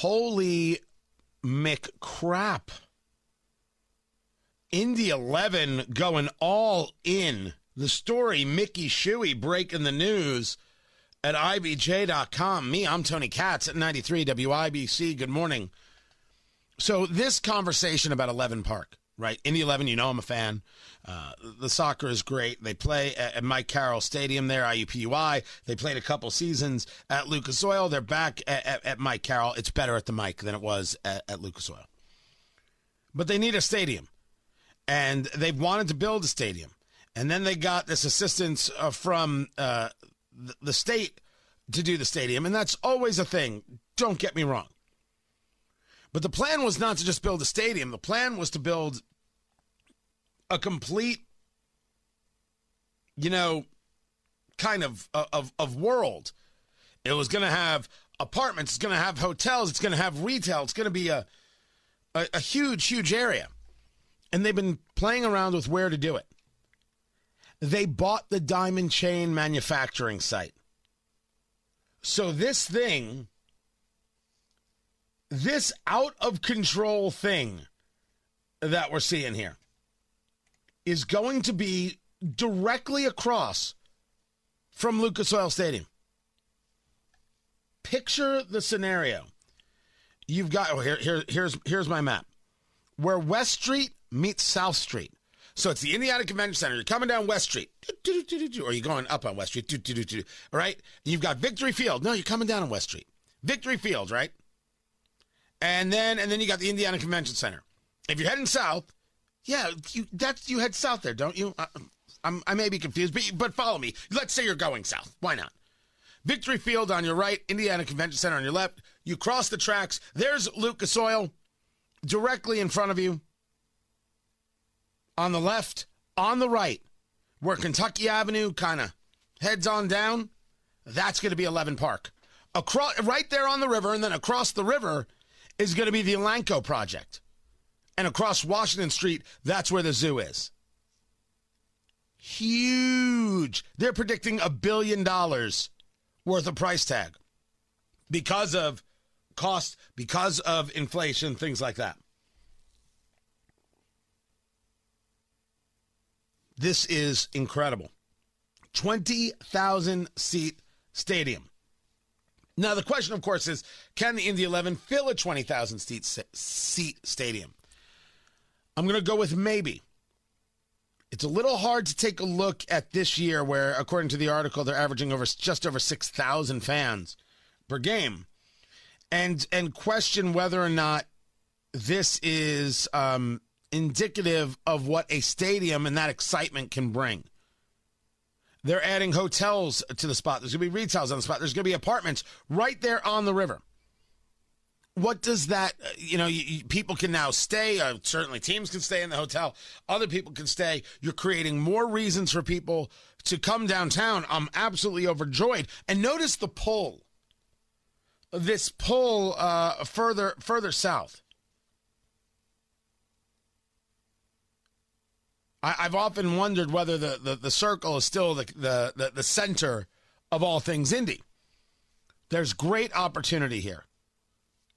Holy McCrap. Indy 11 going all in. The story, Mickey Shuey breaking the news at IBJ.com. Me, I'm Tony Katz at 93 WIBC. Good morning. So, this conversation about 11 Park, right? Indy 11, you know I'm a fan. Uh, the soccer is great. They play at, at Mike Carroll Stadium there, IUPUI. They played a couple seasons at Lucas Oil. They're back at, at, at Mike Carroll. It's better at the Mike than it was at, Lucas Oil. But they need a stadium and they wanted to build a stadium. And then they got this assistance uh, from uh, the, the state to do the stadium, and that's always a thing. Don't get me wrong. But the plan was not to just build a stadium. The plan was to build a complete, you know, kind of uh, of, of world. It was going to have apartments. It's going to have hotels. It's going to have retail. It's going to be a, a a huge, huge area and they've been playing around with where to do it. They bought the diamond chain manufacturing site. So this thing, this out of control thing that we're seeing here, is going to be directly across from Lucas Oil Stadium. Picture the scenario. You've got oh here, here here's here's my map. Where West Street meets South Street. So it's the Indiana Convention Center. You're coming down West Street, or you're going up on West Street. All right, you've got Victory Field. No, you're coming down on West Street. Victory Field, right? And then and then you got the Indiana Convention Center. If you're heading south, yeah, you that's you head south there, don't you? Uh, um, I, I'm, I may be confused, but but follow me. Let's say you're going south. Why not? Victory Field on your right, Indiana Convention Center on your left. You cross the tracks. There's Lucas Oil directly in front of you on the left, on the right, where Kentucky Avenue kind of heads on down, that's going to be 11 Park. Across, right there on the river, and then across the river is going to be the Elanco project. And across Washington Street, that's where the zoo is. Huge. They're predicting a billion dollars worth of price tag because of cost, because of inflation, things like that. This is incredible. 20,000 seat stadium. Now, the question, of course, is can the Indy 11 fill a 20,000 seat, seat stadium? I'm going to go with maybe. It's a little hard to take a look at this year, where, according to the article, they're averaging over just over 6,000 fans per game, and and question whether or not this is um, indicative of what a stadium and that excitement can bring. They're adding hotels to the spot. There's going to be retails on the spot. There's going to be apartments right there on the river. What does that, uh, you know, you, you, people can now stay. Uh, certainly teams can stay in the hotel. Other people can stay. You're creating more reasons for people to come downtown. I'm absolutely overjoyed. And notice the pull. This pull uh, further further south. I, have often wondered whether the, the, the circle is still the, the, the, the center of all things Indy. There's great opportunity here.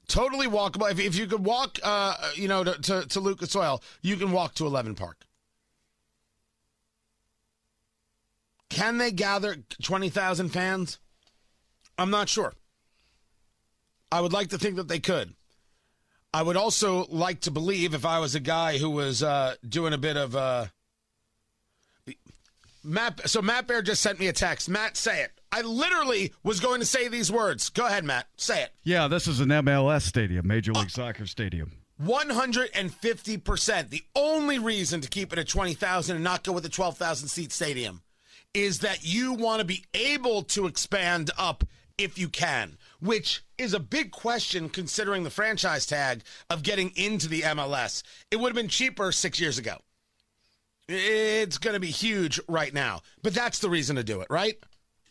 Totally walkable. If, if you could walk, uh, you know, to, to, to Lucas Oil, you can walk to 11 Park. Can they gather 20,000 fans? I'm not sure. I would like to think that they could. I would also like to believe if I was a guy who was uh, doing a bit of uh, Matt. So Matt Bear just sent me a text. Matt, say it. I literally was going to say these words. Go ahead, Matt. Say it. Yeah, this is an MLS stadium, Major League uh, Soccer stadium. 150%. The only reason to keep it at 20,000 and not go with a 12,000 seat stadium is that you want to be able to expand up if you can, which is a big question considering the franchise tag of getting into the MLS. It would have been cheaper six years ago. It's going to be huge right now, but that's the reason to do it, right?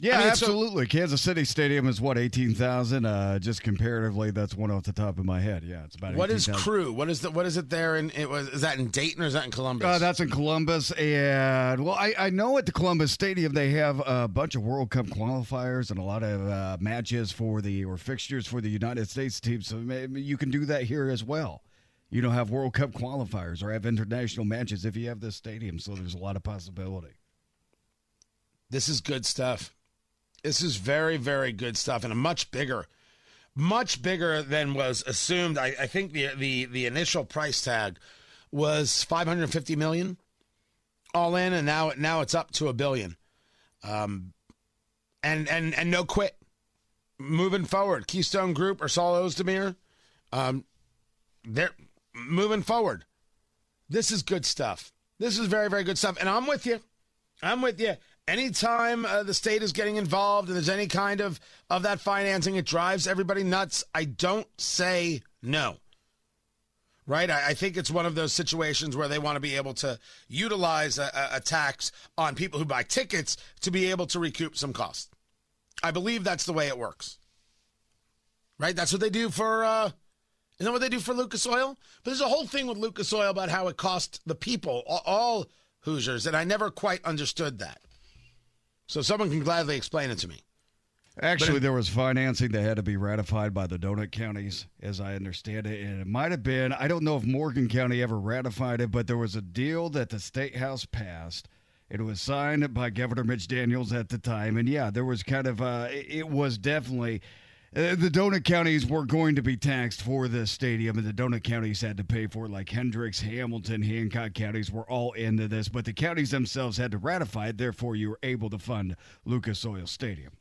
Yeah, I mean, so- absolutely. Kansas City Stadium is what eighteen thousand. Uh, just comparatively, that's one off the top of my head. Yeah, it's about. What is 18,000. crew? What is the what is it there? And it was is that in Dayton or is that in Columbus? Uh, that's in Columbus, and well, I, I know at the Columbus Stadium they have a bunch of World Cup qualifiers and a lot of uh, matches for the or fixtures for the United States team. So maybe you can do that here as well. You know, have World Cup qualifiers or have international matches if you have this stadium. So there's a lot of possibility. This is good stuff. This is very, very good stuff, and a much bigger, much bigger than was assumed. I, I think the the the initial price tag was 550 million, all in, and now now it's up to a billion. Um, and and and no quit. Moving forward, Keystone Group Ersal Ozdemir, um, they're moving forward. This is good stuff. This is very, very good stuff, and I'm with you. I'm with you. Anytime uh, the state is getting involved and there's any kind of of that financing, it drives everybody nuts. I don't say no. Right? I, I think it's one of those situations where they want to be able to utilize a, a, tax on people who buy tickets to be able to recoup some costs. I believe that's the way it works. Right? That's what they do for uh that what they do for Lucas Oil? But there's a whole thing with Lucas Oil about how it cost the people, all Hoosiers, and I never quite understood that. So someone can gladly explain it to me. Actually, there was financing that had to be ratified by the donut counties, as I understand it. And it might have been, I don't know if Morgan County ever ratified it, but there was a deal that the State House passed. It was signed by Governor Mitch Daniels at the time. And yeah, there was kind of, uh, it it was definitely. Uh, the donut counties were going to be taxed for the stadium, and the donut counties had to pay for it. Like Hendricks, Hamilton, Hancock counties were all into this, but the counties themselves had to ratify it. Therefore, you were able to fund Lucas Oil Stadium.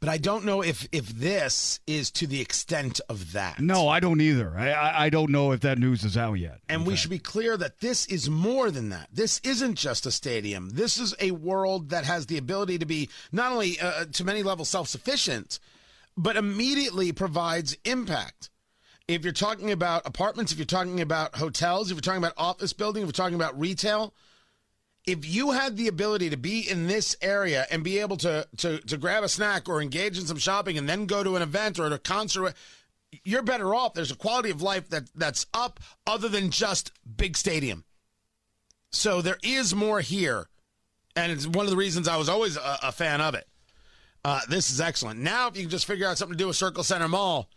But I don't know if if this is to the extent of that. No, I don't either. I, I, I don't know if that news is out yet. And we should be clear that this is more than that. This isn't just a stadium. This is a world that has the ability to be not only uh, to many levels self sufficient, but immediately provides impact. If you're talking about apartments, if you're talking about hotels, if you're talking about office building, if you're talking about retail, if you had the ability to be in this area and be able to to to grab a snack or engage in some shopping and then go to an event or a concert you're better off. There's a quality of life that that's up other than just big stadium. So there is more here and it's one of the reasons i was always a, a fan of it uh, this is excellent now if you can just figure out something to do with circle center mall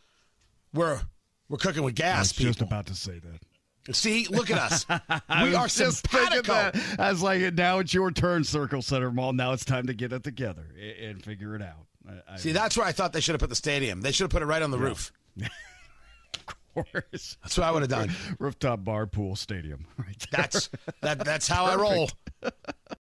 we're we're cooking with gas. I was people just about to say that. see look at us we are just simpatico that. I was like, now it's your turn, Circle Center Mall. Now it's time to get it together a- and figure it out. I, I, See, that's where I thought they should have put the stadium. They should have put it right on the roof. of course. That's what I would have done. Rooftop bar pool stadium. Right there. That's that. That's how I roll.